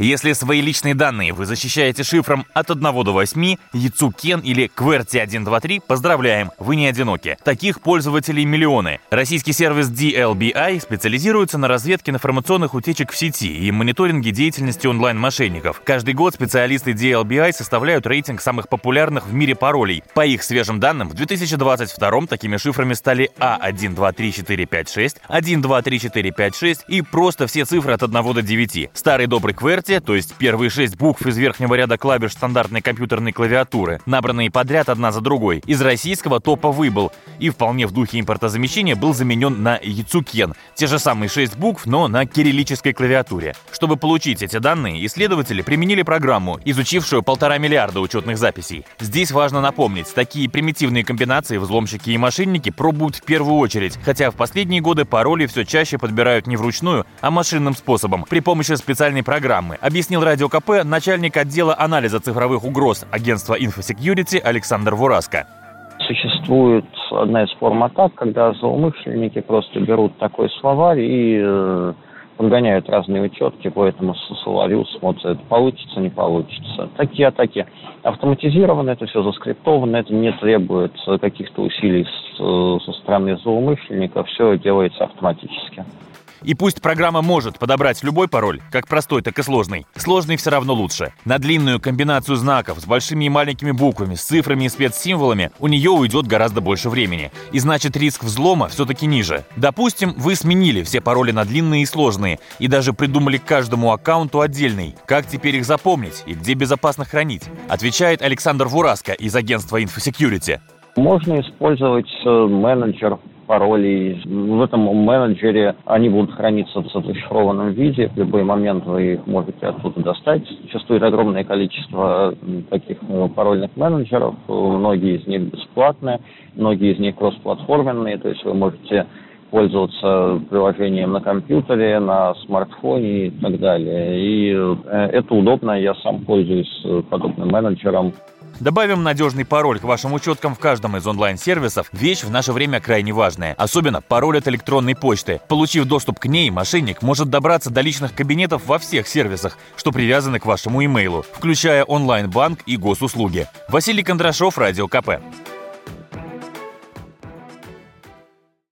Если свои личные данные вы защищаете шифром от 1 до 8, яйцу Кен или QWERTY123, поздравляем, вы не одиноки. Таких пользователей миллионы. Российский сервис DLBI специализируется на разведке информационных утечек в сети и мониторинге деятельности онлайн-мошенников. Каждый год специалисты DLBI составляют рейтинг самых популярных в мире паролей. По их свежим данным, в 2022 такими шифрами стали А123456, 123456 и просто все цифры от 1 до 9. Старый добрый QWERTY клавиатуре, то есть первые шесть букв из верхнего ряда клавиш стандартной компьютерной клавиатуры, набранные подряд одна за другой, из российского топа выбыл и вполне в духе импортозамещения был заменен на Яцукен. Те же самые шесть букв, но на кириллической клавиатуре. Чтобы получить эти данные, исследователи применили программу, изучившую полтора миллиарда учетных записей. Здесь важно напомнить, такие примитивные комбинации взломщики и мошенники пробуют в первую очередь, хотя в последние годы пароли все чаще подбирают не вручную, а машинным способом, при помощи специальной программы, объяснил Радио КП начальник отдела анализа цифровых угроз агентства InfoSecurity Александр Вураско. Существует одна из форм атак, когда злоумышленники просто берут такой словарь и э, подгоняют разные учетки по этому словарю, смотрят, получится, не получится. Такие атаки автоматизированы, это все заскриптовано, это не требует каких-то усилий со стороны злоумышленника, все делается автоматически. И пусть программа может подобрать любой пароль, как простой, так и сложный, сложный все равно лучше. На длинную комбинацию знаков с большими и маленькими буквами, с цифрами и спецсимволами у нее уйдет гораздо больше времени. И значит риск взлома все-таки ниже. Допустим, вы сменили все пароли на длинные и сложные, и даже придумали каждому аккаунту отдельный. Как теперь их запомнить и где безопасно хранить? Отвечает Александр Вураско из агентства InfoSecurity. Можно использовать э, менеджер паролей. В этом менеджере они будут храниться в зашифрованном виде. В любой момент вы их можете оттуда достать. Существует огромное количество таких э, парольных менеджеров. Многие из них бесплатные, многие из них кроссплатформенные. То есть вы можете пользоваться приложением на компьютере, на смартфоне и так далее. И э, это удобно, я сам пользуюсь э, подобным менеджером. Добавим надежный пароль к вашим учеткам в каждом из онлайн-сервисов – вещь в наше время крайне важная. Особенно пароль от электронной почты. Получив доступ к ней, мошенник может добраться до личных кабинетов во всех сервисах, что привязаны к вашему имейлу, включая онлайн-банк и госуслуги. Василий Кондрашов, Радио КП.